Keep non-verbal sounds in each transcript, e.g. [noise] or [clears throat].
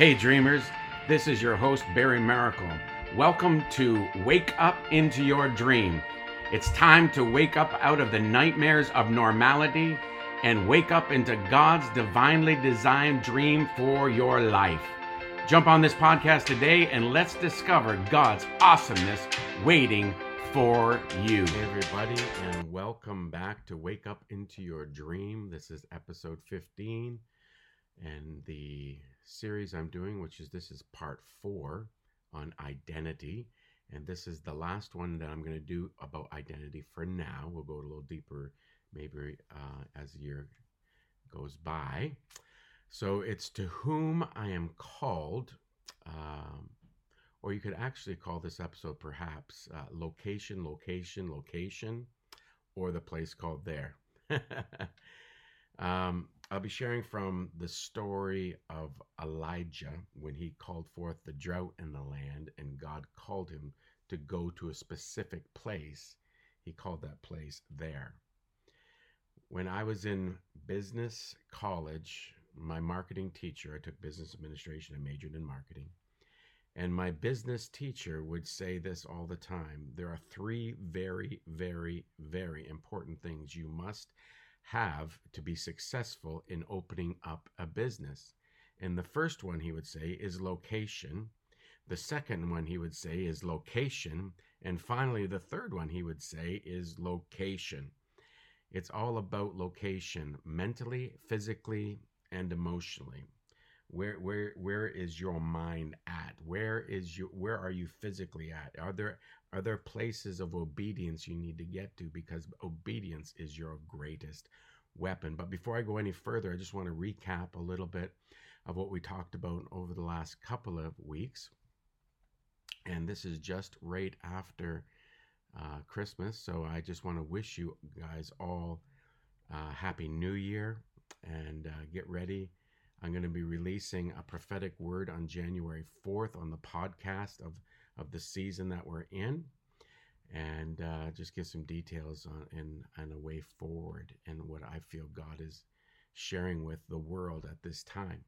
Hey, dreamers, this is your host, Barry Miracle. Welcome to Wake Up into Your Dream. It's time to wake up out of the nightmares of normality and wake up into God's divinely designed dream for your life. Jump on this podcast today and let's discover God's awesomeness waiting for you. Hey, everybody, and welcome back to Wake Up into Your Dream. This is episode 15 and the series I'm doing, which is this is part four on identity. And this is the last one that I'm going to do about identity for now. We'll go a little deeper maybe uh, as the year goes by. So it's to whom I am called, um, or you could actually call this episode perhaps uh, location, location, location, or the place called there. [laughs] um, I'll be sharing from the story of Elijah when he called forth the drought in the land and God called him to go to a specific place. He called that place there. When I was in business college, my marketing teacher, I took business administration and majored in marketing. And my business teacher would say this all the time there are three very, very, very important things you must have to be successful in opening up a business. And the first one he would say is location. The second one he would say is location. And finally, the third one he would say is location. It's all about location, mentally, physically, and emotionally. Where where where is your mind at? Where is your where are you physically at? Are there are there places of obedience you need to get to because obedience is your greatest weapon? But before I go any further, I just want to recap a little bit of what we talked about over the last couple of weeks. And this is just right after uh, Christmas. So I just want to wish you guys all uh, Happy New Year and uh, get ready. I'm going to be releasing a prophetic word on January 4th on the podcast of of the season that we're in and uh, just give some details on and, and a way forward and what I feel God is sharing with the world at this time.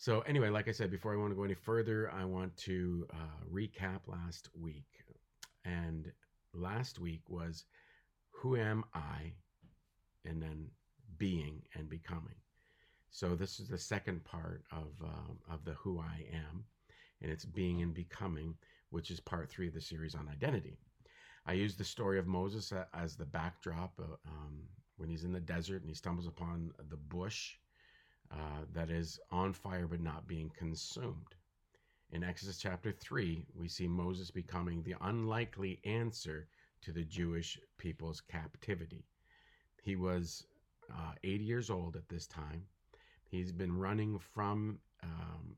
So, anyway, like I said, before I want to go any further, I want to uh, recap last week. And last week was Who Am I? And then Being and Becoming. So, this is the second part of, um, of the Who I Am, and it's Being and Becoming which is part three of the series on identity. I use the story of Moses as the backdrop uh, um, when he's in the desert and he stumbles upon the bush uh, that is on fire but not being consumed. In Exodus chapter 3, we see Moses becoming the unlikely answer to the Jewish people's captivity. He was uh, 80 years old at this time. He's been running from, um,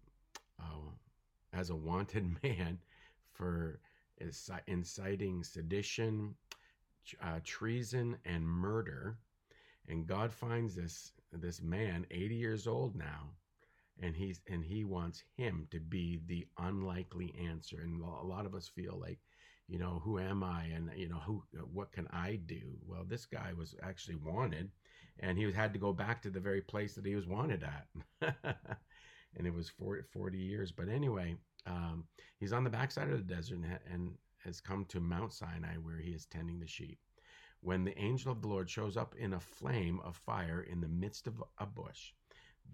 uh, as a wanted [laughs] man, for inciting sedition, uh, treason, and murder. And God finds this this man, 80 years old now, and he's and he wants him to be the unlikely answer. And a lot of us feel like, you know, who am I? And you know, who what can I do? Well, this guy was actually wanted, and he had to go back to the very place that he was wanted at. [laughs] and it was 40, 40 years. But anyway, um, he's on the backside of the desert and, and has come to Mount Sinai where he is tending the sheep. When the angel of the Lord shows up in a flame of fire in the midst of a bush,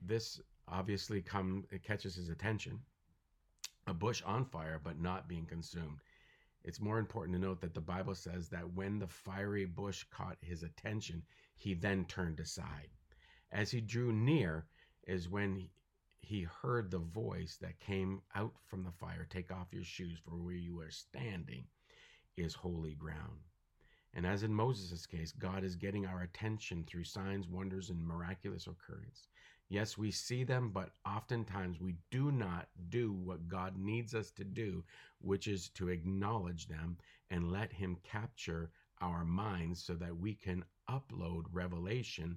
this obviously come it catches his attention. A bush on fire but not being consumed. It's more important to note that the Bible says that when the fiery bush caught his attention, he then turned aside. As he drew near is when he heard the voice that came out from the fire Take off your shoes, for where you are standing is holy ground. And as in Moses' case, God is getting our attention through signs, wonders, and miraculous occurrence. Yes, we see them, but oftentimes we do not do what God needs us to do, which is to acknowledge them and let Him capture our minds so that we can upload revelation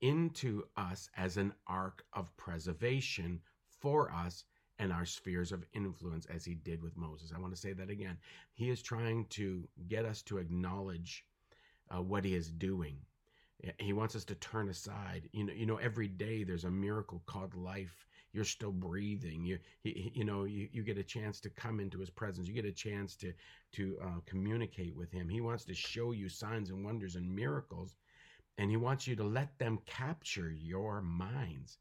into us as an ark of preservation for us and our spheres of influence as he did with Moses. I want to say that again. He is trying to get us to acknowledge uh, what he is doing. He wants us to turn aside. You know, you know, every day there's a miracle called life. You're still breathing. You, he, you know, you, you get a chance to come into His presence. You get a chance to to uh, communicate with Him. He wants to show you signs and wonders and miracles, and He wants you to let them capture your minds,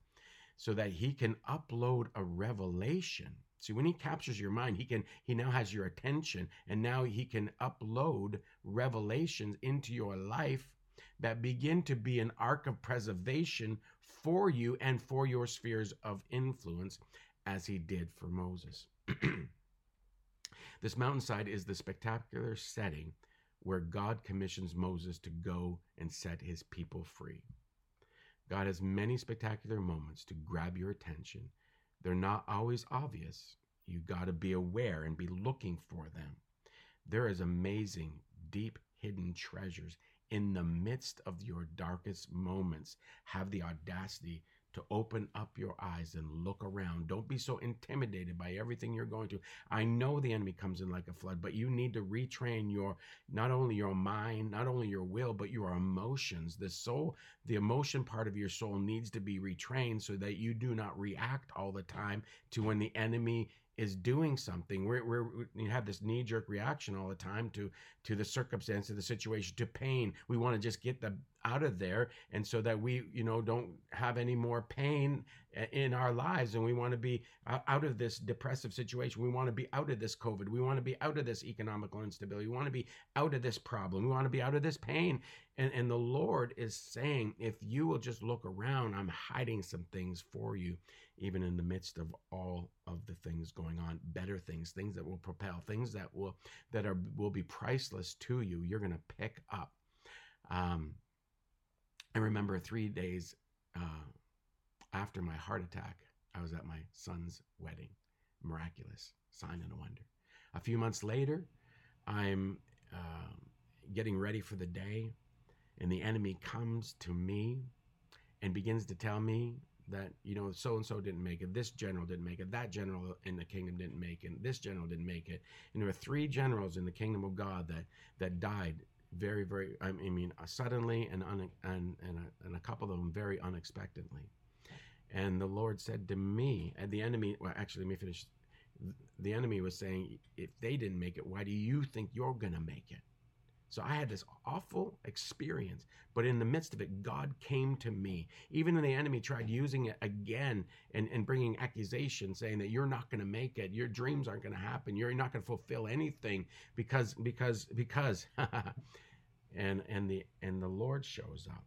so that He can upload a revelation. See, when He captures your mind, He can He now has your attention, and now He can upload revelations into your life that begin to be an ark of preservation for you and for your spheres of influence, as he did for Moses. [clears throat] this mountainside is the spectacular setting where God commissions Moses to go and set his people free. God has many spectacular moments to grab your attention. They're not always obvious. You got to be aware and be looking for them. There is amazing, deep, hidden treasures in the midst of your darkest moments, have the audacity to open up your eyes and look around. Don't be so intimidated by everything you're going through. I know the enemy comes in like a flood, but you need to retrain your not only your mind, not only your will, but your emotions. The soul, the emotion part of your soul needs to be retrained so that you do not react all the time to when the enemy is doing something. We're, we're, we have this knee jerk reaction all the time to to the circumstance of the situation, to pain. We want to just get the out of there, and so that we you know don't have any more pain eh, in our lives, and we want to be uh, out of this depressive situation. We want to be out of this COVID. We want to be out of this economical instability. We want to be out of this problem. We want to be out of this pain. And and the Lord is saying, if you will just look around, I'm hiding some things for you even in the midst of all of the things going on better things things that will propel things that will that are will be priceless to you you're going to pick up. Um, i remember three days uh, after my heart attack i was at my son's wedding. Miraculous. Sign and a wonder. A few months later i'm uh, getting ready for the day and the enemy comes to me and begins to tell me that you know so and so didn't make it this general didn't make it that general in the kingdom didn't make it this general didn't make it. And there were three generals in the kingdom of god that that died very very i mean uh, suddenly and un, and and a, and a couple of them very unexpectedly. And the lord said to me and the enemy well actually let me finish. The enemy was saying if they didn't make it why do you think you're going to make it so I had this awful experience, but in the midst of it, God came to me. Even when the enemy tried using it again and, and bringing accusations, saying that you're not going to make it, your dreams aren't going to happen, you're not going to fulfill anything because because because, [laughs] and and the and the Lord shows up,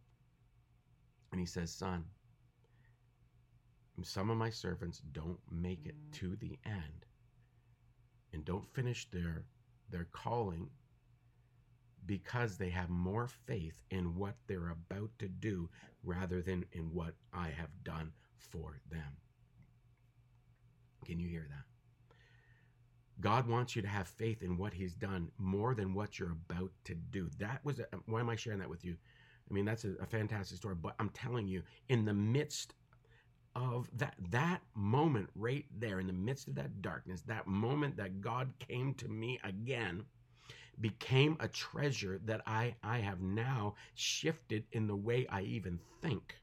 and He says, "Son, some of my servants don't make it to the end, and don't finish their their calling." Because they have more faith in what they're about to do rather than in what I have done for them. Can you hear that? God wants you to have faith in what He's done more than what you're about to do. That was, a, why am I sharing that with you? I mean, that's a, a fantastic story, but I'm telling you, in the midst of that that moment right there in the midst of that darkness that moment that god came to me again became a treasure that I, I have now shifted in the way I even think.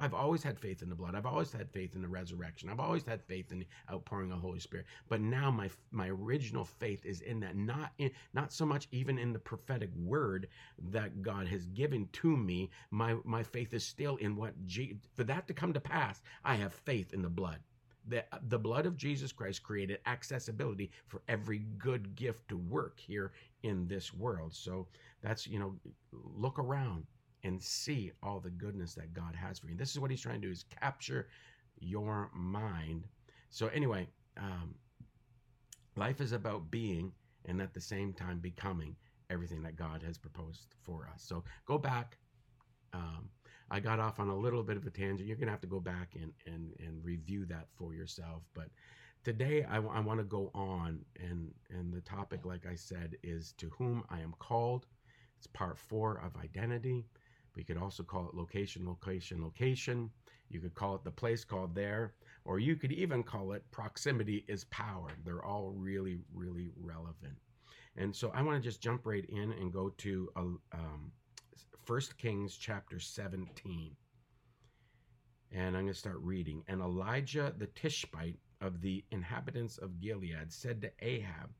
I've always had faith in the blood. I've always had faith in the resurrection. I've always had faith in the outpouring of Holy Spirit. But now my my original faith is in that, not in not so much even in the prophetic word that God has given to me. My my faith is still in what G, for that to come to pass. I have faith in the blood the, the blood of Jesus Christ created accessibility for every good gift to work here in this world. So that's, you know, look around and see all the goodness that God has for you. This is what he's trying to do is capture your mind. So anyway, um, life is about being and at the same time becoming everything that God has proposed for us. So go back, um, I got off on a little bit of a tangent. You're going to have to go back and, and, and review that for yourself. But today I, I want to go on, and, and the topic, like I said, is To Whom I Am Called. It's part four of identity. We could also call it location, location, location. You could call it the place called there, or you could even call it proximity is power. They're all really, really relevant. And so I want to just jump right in and go to a, um, First Kings chapter 17. And I'm going to start reading. And Elijah the Tishbite of the inhabitants of Gilead said to Ahab,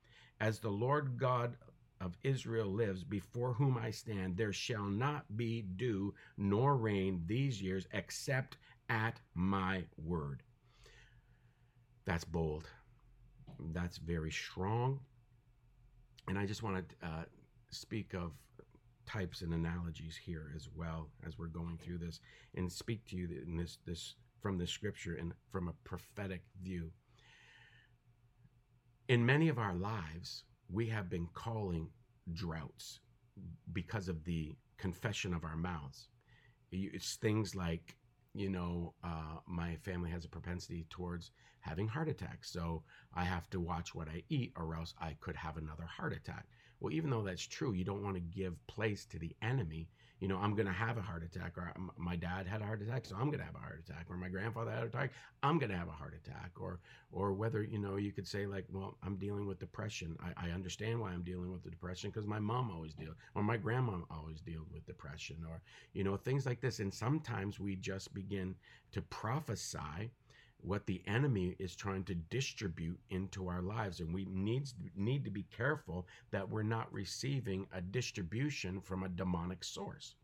As the Lord God of Israel lives, before whom I stand, there shall not be dew nor rain these years except at my word. That's bold. That's very strong. And I just want to uh, speak of types and analogies here as well as we're going through this and speak to you in this this from the scripture and from a prophetic view. In many of our lives, we have been calling droughts because of the confession of our mouths. It's things like, you know, uh, my family has a propensity towards having heart attacks. So I have to watch what I eat or else I could have another heart attack. Well, even though that's true, you don't want to give place to the enemy you know, I'm going to have a heart attack, or my dad had a heart attack, so I'm going to have a heart attack, or my grandfather had a heart attack, I'm going to have a heart attack, or or whether you know you could say like, well, I'm dealing with depression. I, I understand why I'm dealing with the depression because my mom always deal, or my grandma always dealt with depression, or you know things like this. And sometimes we just begin to prophesy what the enemy is trying to distribute into our lives. And we needs need to be careful that we're not receiving a distribution from a demonic source.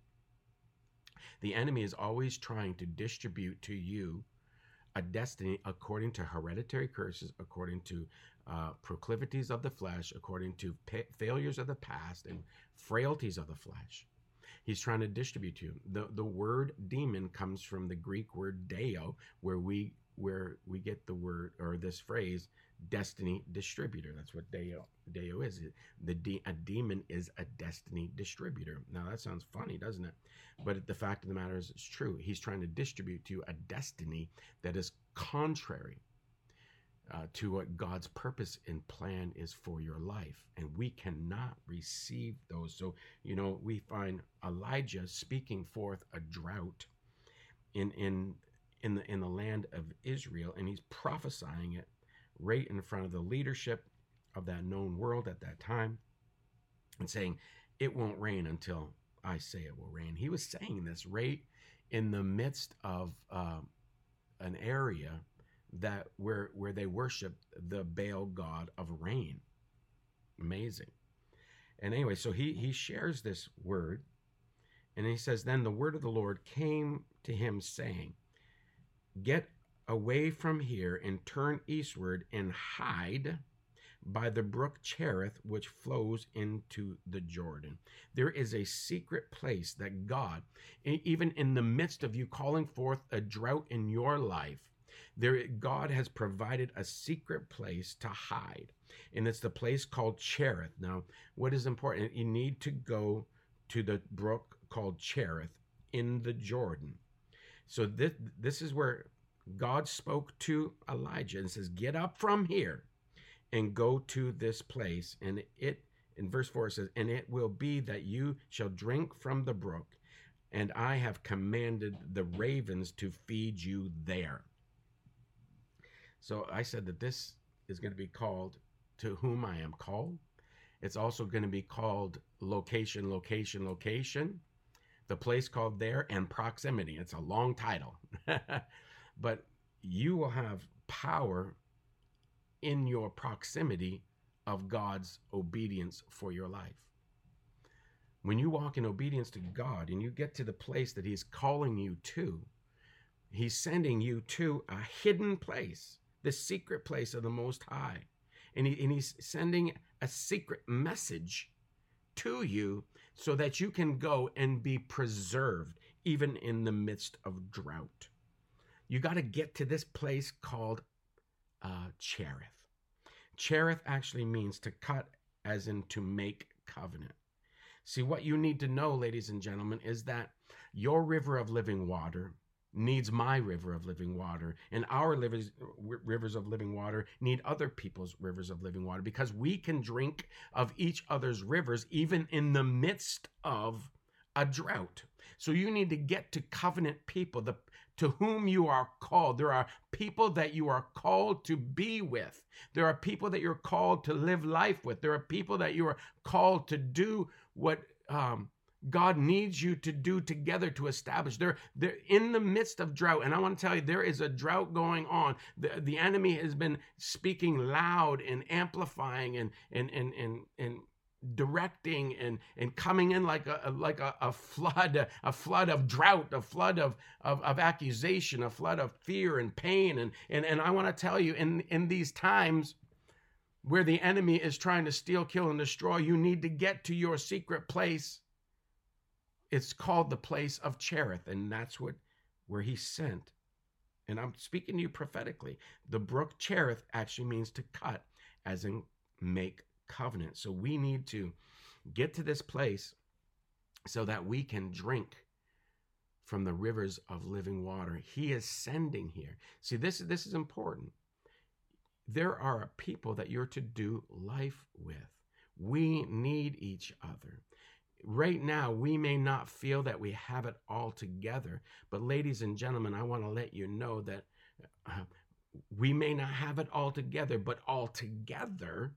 The enemy is always trying to distribute to you a destiny according to hereditary curses according to uh, proclivities of the flesh according to pa- failures of the past and frailties of the flesh. He's trying to distribute to you. The, the word demon comes from the greek word deo where we where we get the word or this phrase destiny distributor. That's what deo deo is. The de- a demon is a destiny distributor. Now that sounds funny doesn't it? But the fact of the matter is it's true. He's trying to distribute to you a destiny that is contrary uh, to what God's purpose and plan is for your life. And we cannot receive those. So, you know, we find Elijah speaking forth a drought in, in in the in the land of Israel, and he's prophesying it right in front of the leadership of that known world at that time, and saying, "It won't rain until I say it will rain." He was saying this right in the midst of uh, an area that where where they worship the Baal god of rain. Amazing. And anyway, so he he shares this word, and he says, "Then the word of the Lord came to him, saying." Get away from here and turn eastward and hide by the brook Cherith, which flows into the Jordan. There is a secret place that God, even in the midst of you calling forth a drought in your life, there God has provided a secret place to hide, and it's the place called Cherith. Now, what is important? You need to go to the brook called Cherith in the Jordan. So this this is where God spoke to Elijah and says, "Get up from here and go to this place." And it in verse 4 it says, "And it will be that you shall drink from the brook, and I have commanded the ravens to feed you there." So I said that this is going to be called to whom I am called. It's also going to be called location, location, location the place called there, and proximity. It's a long title. [laughs] but you will have power in your proximity of God's obedience for your life. When you walk in obedience to God and you get to the place that He's calling you to, He's sending you to a hidden place, the secret place of the Most High. And, he, and He's sending a secret message to you so that you can go and be preserved even in the midst of drought. You got to get to this place called uh, Cherith. Cherith actually means to cut, as in to make covenant. See, what you need to know, ladies and gentlemen, is that your river of living water needs my river of living water, and our rivers, rivers of living water need other people's rivers of living water because we can drink of each other's rivers even in the midst of a drought. So you need to get to covenant people, the to whom you are called. There are people that you are called to be with. There are people that you're called to live life with. There are people that you are called to do what um, God needs you to do together to establish. They're, they're in the midst of drought. And I want to tell you, there is a drought going on. The, the enemy has been speaking loud and amplifying and, and, and, and, and directing and and coming in like a like a, a flood a flood of drought a flood of, of of accusation a flood of fear and pain and and and I want to tell you in in these times where the enemy is trying to steal kill and destroy you need to get to your secret place it's called the place of Cherith and that's what where he sent and I'm speaking to you prophetically the brook Cherith actually means to cut as in make covenant. So we need to get to this place so that we can drink from the rivers of living water. He is sending here. See, this, this is important. There are people that you're to do life with. We need each other. Right now, we may not feel that we have it all together, but ladies and gentlemen, I want to let you know that uh, we may not have it all together, but all together,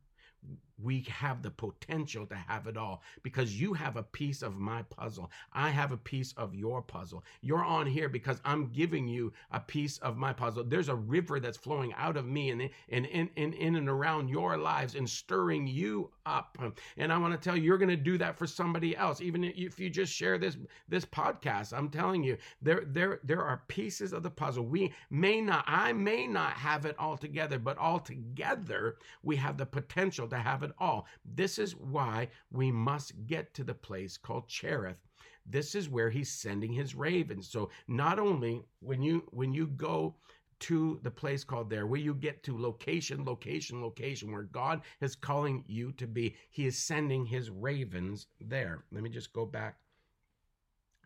we have the potential to have it all because you have a piece of my puzzle. I have a piece of your puzzle. You're on here because I'm giving you a piece of my puzzle. There's a river that's flowing out of me and in, in, in, in and around your lives and stirring you up. And I want to tell you, you're going to do that for somebody else. Even if you just share this, this podcast, I'm telling you, there, there, there are pieces of the puzzle. We may not, I may not have it all together, but all together, we have the potential to have it all. This is why we must get to the place called Cherith. This is where he's sending his ravens. So not only when you when you go to the place called there, where you get to location, location, location, where God is calling you to be. He is sending his ravens there. Let me just go back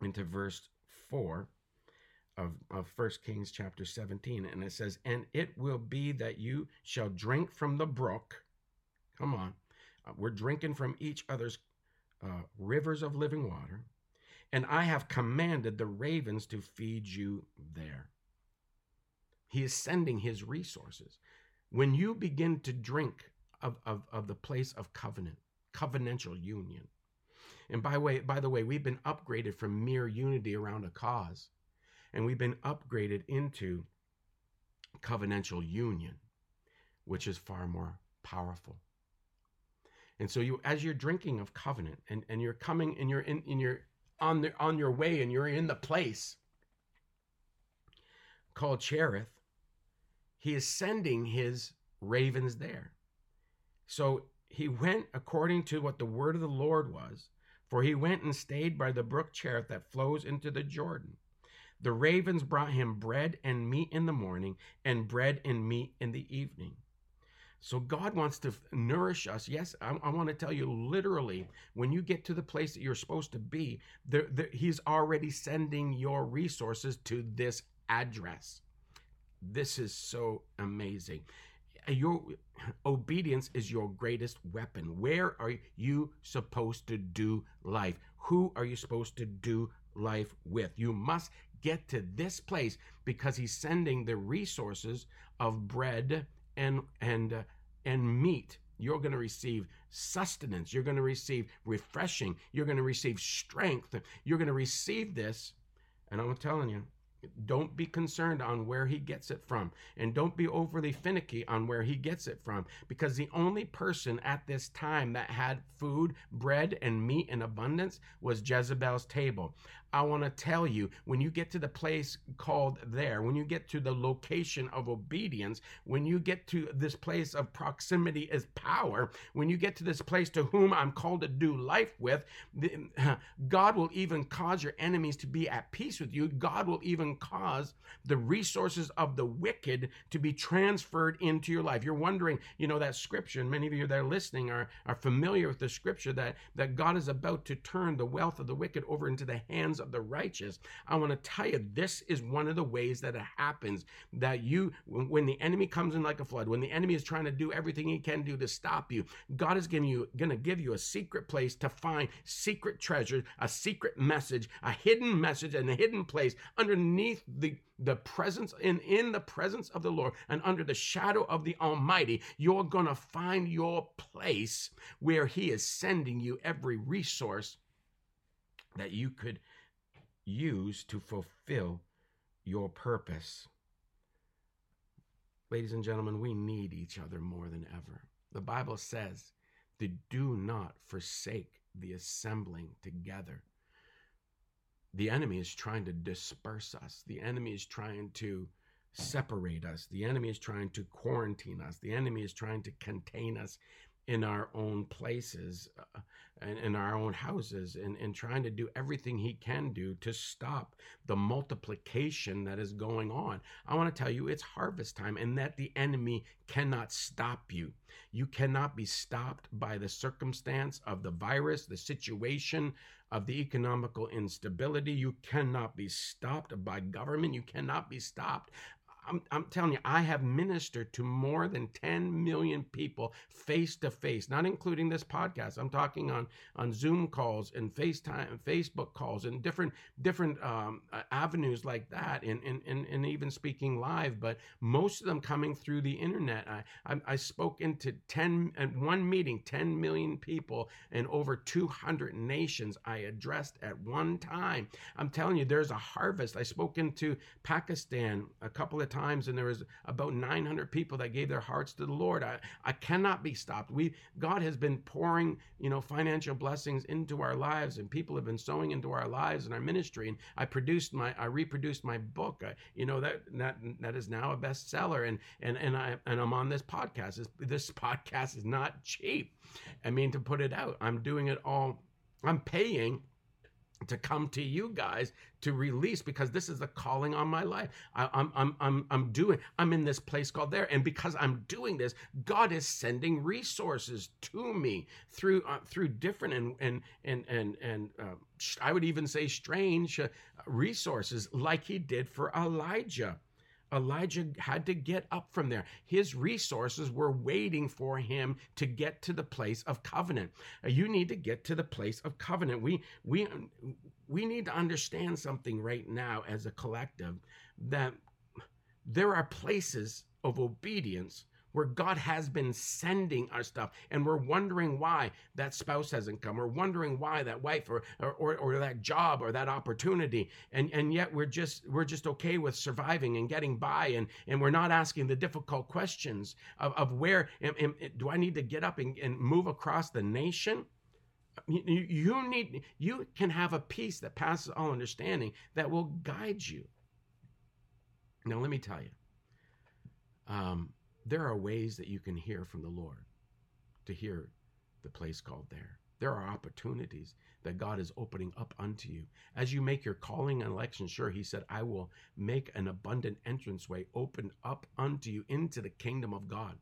into verse 4 of, of 1 Kings chapter 17. And it says, And it will be that you shall drink from the brook. Come on. Uh, we're drinking from each other's uh, rivers of living water. And I have commanded the ravens to feed you there. He is sending his resources. When you begin to drink of, of, of the place of covenant, covenantal union, and by way, by the way, we've been upgraded from mere unity around a cause, and we've been upgraded into covenantal union, which is far more powerful. And so you as you're drinking of covenant and, and you're coming and you're in, in your on the on your way and you're in the place called Cherith, he is sending his ravens there. So he went according to what the word of the Lord was, for he went and stayed by the brook Cherith that flows into the Jordan. The ravens brought him bread and meat in the morning, and bread and meat in the evening. So God wants to nourish us. Yes, I, I, want to tell you literally, when you get to the place that you're supposed to be, there, there, He's already sending your resources to this address. This is so amazing. Your obedience is your greatest weapon. Where are you supposed to do life? Who are you supposed to do life with? You must get to this place because He's sending the resources of bread and and uh, and meat you're going to receive sustenance you're going to receive refreshing you're going to receive strength you're going to receive this and i'm telling you don't be concerned on where he gets it from. And don't be overly finicky on where he gets it from. Because the only person at this time that had food, bread, and meat in abundance was Jezebel's table. I want to tell you when you get to the place called there, when you get to the location of obedience, when you get to this place of proximity is power, when you get to this place to whom I'm called to do life with, [laughs] God will even cause your enemies to be at peace with you. God will even cause the resources of the wicked to be transferred into your life. You're wondering, you know, that scripture, and many of you that are listening are, are familiar with the scripture that, that God is about to turn the wealth of the wicked over into the hands of the righteous. I want to tell you, this is one of the ways that it happens. That you, when the enemy comes in like a flood, when the enemy is trying to do everything he can do to stop you, God is giving you, going to give you a secret place to find secret treasures, a secret message, a hidden message, and a hidden place underneath the the presence in in the presence of the Lord and under the shadow of the Almighty, you're going to find your place where He is sending you every resource that you could use to fulfill your purpose. Ladies and gentlemen, we need each other more than ever. The Bible says to do not forsake the assembling together. The enemy is trying to disperse us. The enemy is trying to separate us. The enemy is trying to quarantine us. The enemy is trying to contain us in our own places uh, and in our own houses and, and trying to do everything he can do to stop the multiplication that is going on. I want to tell you it's harvest time and that the enemy cannot stop you. You cannot be stopped by the circumstance of the virus, the situation of the economical instability. You cannot be stopped by government. You cannot be stopped I'm, I'm telling you, I have ministered to more than 10 million people face to face, not including this podcast. I'm talking on, on Zoom calls and FaceTime and Facebook calls and different different um, avenues like that, and, and, and, and even speaking live, but most of them coming through the internet. I, I, I spoke into 10, at one meeting, 10 million people in over 200 nations I addressed at one time. I'm telling you, there's a harvest. I spoke into Pakistan a couple of times and there was about 900 people that gave their hearts to the Lord. I, I cannot be stopped. We God has been pouring, you know, financial blessings into our lives and people have been sowing into our lives and our ministry. And I produced my I reproduced my book. I, you know that that that is now a bestseller and and and I and I'm on this podcast. This, this [laughs] podcast is not cheap. I mean to put it out. I'm doing it all I'm paying to come to you guys to release because this is the calling on my life. I, am I'm, I'm, I'm doing, I'm in this place called there. And because I'm doing this, God is sending resources to me through, uh, through different and, and, and, and, and uh, I would even say strange uh, resources like he did for Elijah. Elijah had to get up from there. His resources were waiting for him to get to the place of covenant. Uh, you need to get to the place of covenant. We we we need to understand something right now as a collective that there are places of obedience where God has been sending our stuff, and we're wondering why that spouse hasn't come. We're wondering why that wife or or, or, or that job or that opportunity, and and yet we're just we're just okay with surviving and getting by, and and we're not asking the difficult questions of, of where am, am, do I need to get up and, and move across the nation? You, you need you can have a peace that passes all understanding that will guide you. Now let me tell you. Um, there are ways that you can hear from the Lord to hear the place called there. There are opportunities that God is opening up unto you. As you make your calling and election sure, He said, I will make an abundant entranceway open up unto you into the kingdom of God.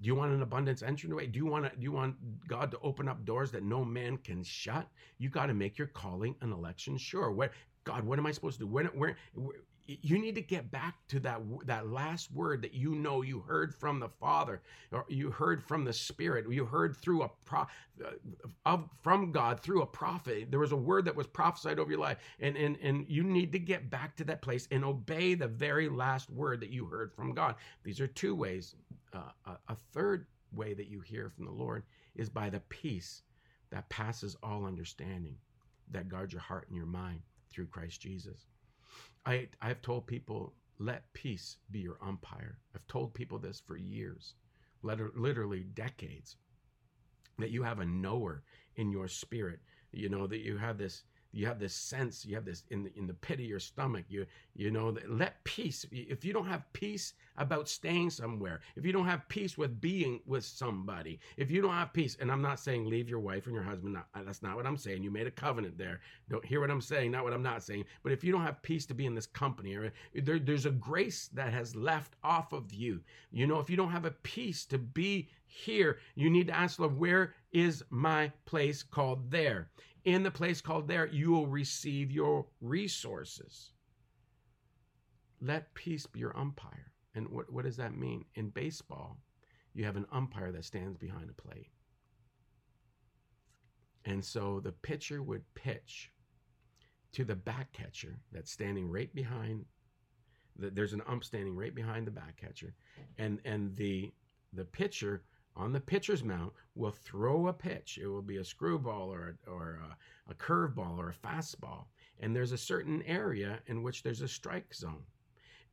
Do you want an abundance entranceway? Do you want to, do you want God to open up doors that no man can shut? You got to make your calling and election sure. Where God, what am I supposed to do? Where, where, where you need to get back to that that last word that you know you heard from the father or you heard from the spirit you heard through a pro uh, of from god through a prophet. There was a word that was prophesied over your life and and and you need to get back to that place and obey the very last word that you heard from god. These are two ways uh, a, a third way that you hear from the lord is by the peace that passes all understanding that guards your heart and your mind through christ jesus I, I've told people, let peace be your umpire. I've told people this for years, literally decades, that you have a knower in your spirit. You know, that you have this you have this sense you have this in the, in the pit of your stomach you you know let peace if you don't have peace about staying somewhere if you don't have peace with being with somebody if you don't have peace and i'm not saying leave your wife and your husband not, uh, that's not what i'm saying you made a covenant there don't hear what i'm saying not what i'm not saying but if you don't have peace to be in this company or uh, there, there's a grace that has left off of you you know if you don't have a peace to be here you need to ask lord where is my place called there in the place called there, you will receive your resources. Let peace be your umpire. And what, what does that mean? In baseball, you have an umpire that stands behind a plate. And so the pitcher would pitch to the back catcher that's standing right behind the, there's an ump standing right behind the back catcher and and the the pitcher on the pitcher's mound will throw a pitch. It will be a screwball or a, or a, a curveball or a fastball. And there's a certain area in which there's a strike zone.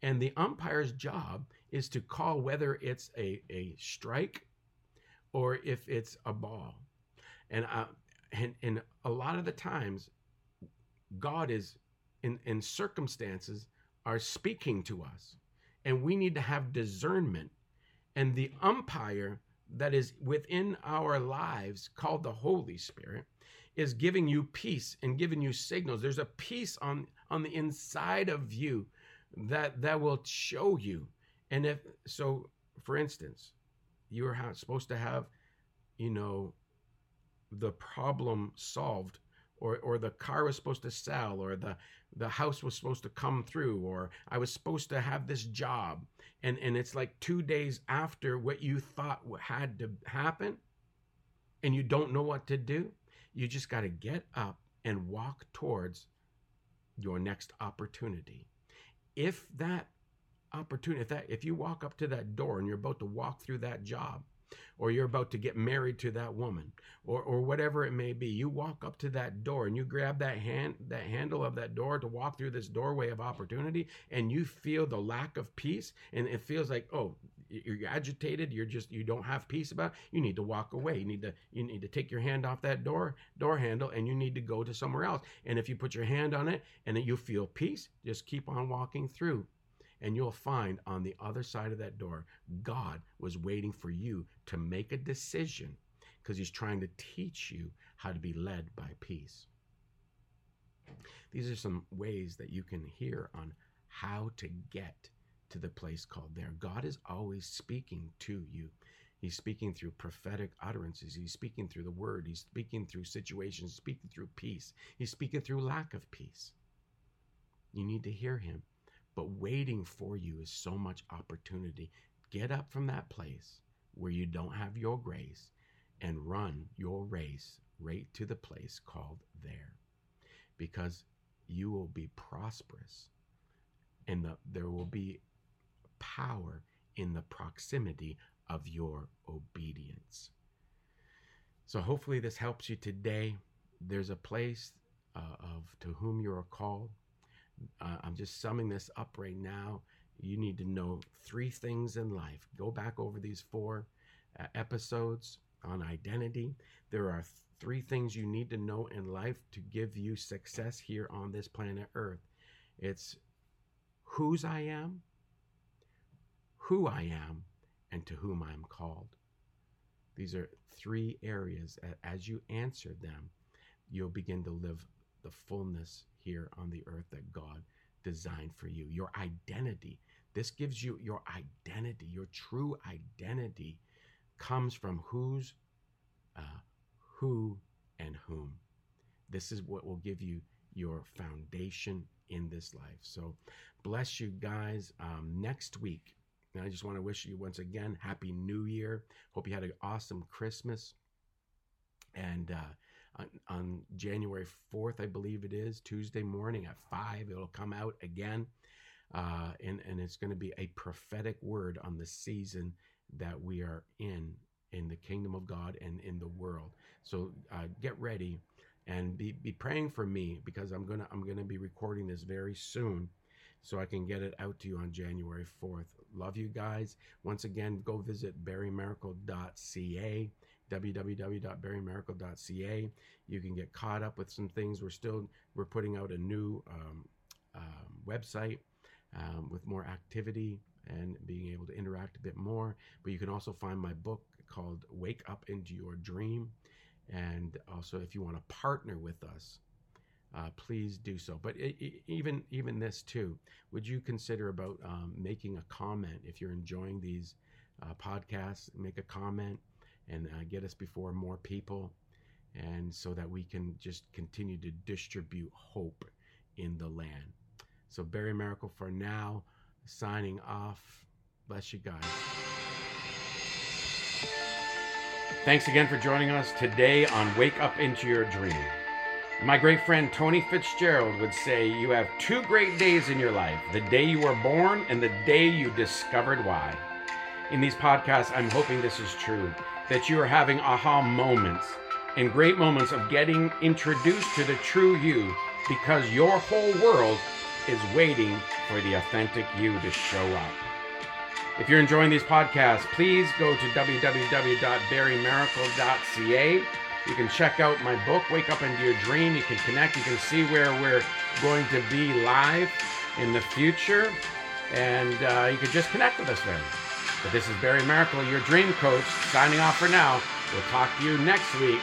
And the umpire's job is to call whether it's a, a strike or if it's a ball. And, uh, and, and a lot of the times, God is in, in circumstances are speaking to us. And we need to have discernment. And the umpire that is within our lives, called the Holy Spirit, is giving you peace and giving you signals. There's a peace on, on the inside of you that that will show you. And if so, for instance, you are supposed to have, you know, the problem solved, or or the car was supposed to sell, or the the house was supposed to come through, or I was supposed to have this job, and and it's like two days after what you thought had to happen, and you don't know what to do. You just got to get up and walk towards your next opportunity if that opportunity, if that if you walk up to that door and you're about to walk through that job, or you're about to get married to that woman, or or whatever it may be, you walk up to that door and you grab that hand that handle of that door to walk through this doorway of opportunity, and you feel the lack of peace, and it feels like, oh, you're agitated you're just you don't have peace about it, you need to walk away. You need to you need to take your hand off that door door handle and you need to go to somewhere else. And if you put your hand on it and you feel peace just keep on walking through and you'll find on the other side of that door god was waiting for you to make a decision because he's trying to teach you how to be led by peace these are some ways that you can hear on how to get to the place called there. God is always speaking to you. He's speaking through prophetic utterances. He's speaking through the word. He's speaking through situations, speaking through peace. He's speaking through lack of peace. You need to hear him. But waiting for you is so much opportunity. Get up from that place where you don't have your grace and run your race right to the place called there because you will be prosperous and the, there will be power in the proximity of your obedience. So, hopefully, this helps you today. There's a place uh, of to whom you are called. Uh, I'm just summing this up right now. You need to know three things in life. Go back over these four uh, episodes on identity. There are three things you need to know in life to give you success here on this planet Earth. It's whose I am, who I am and to whom I am called. These are three areas. As you answer them, you'll begin to live the fullness here on the earth that God designed for you. Your identity. This gives you your identity. Your true identity comes from whose, uh, who, and whom. This is what will give you your foundation in this life. So, bless you guys. Um, next week, and I just want to wish you once again Happy New Year. Hope you had an awesome Christmas. And uh, on, on, January 4th, I believe it is, Tuesday morning at 5, it'll come out again. Uh, and, and it's going to be a prophetic word on the season that we are in, in the kingdom of God and in the world. So uh, get ready and be, be praying for me because I'm gonna I'm gonna be recording this very soon so I can get it out to you on January 4th. Love you guys. Once again, go visit barrymiracle.ca, www.barrymiracle.ca. You can get caught up with some things. We're still we're putting out a new um, um, website um, with more activity and being able to interact a bit more. But you can also find my book called Wake Up into Your Dream. And also, if you want to partner with us, uh, please do so. But it, it, even even this too, would you consider about um, making a comment if you're enjoying these uh, podcasts? Make a comment and uh, get us before more people, and so that we can just continue to distribute hope in the land. So Barry Miracle for now, signing off. Bless you guys. Thanks again for joining us today on Wake Up Into Your Dream. My great friend Tony Fitzgerald would say, You have two great days in your life the day you were born and the day you discovered why. in these podcasts, I'm hoping this is true that you are having aha moments and great moments of getting introduced to the true you because your whole world is waiting for the authentic you to show up. If you're enjoying these podcasts, please go to www.barrymiracle.ca. You can check out my book, Wake Up Into Your Dream. You can connect. You can see where we're going to be live in the future. And uh, you can just connect with us there. But this is Barry Miracle, your dream coach, signing off for now. We'll talk to you next week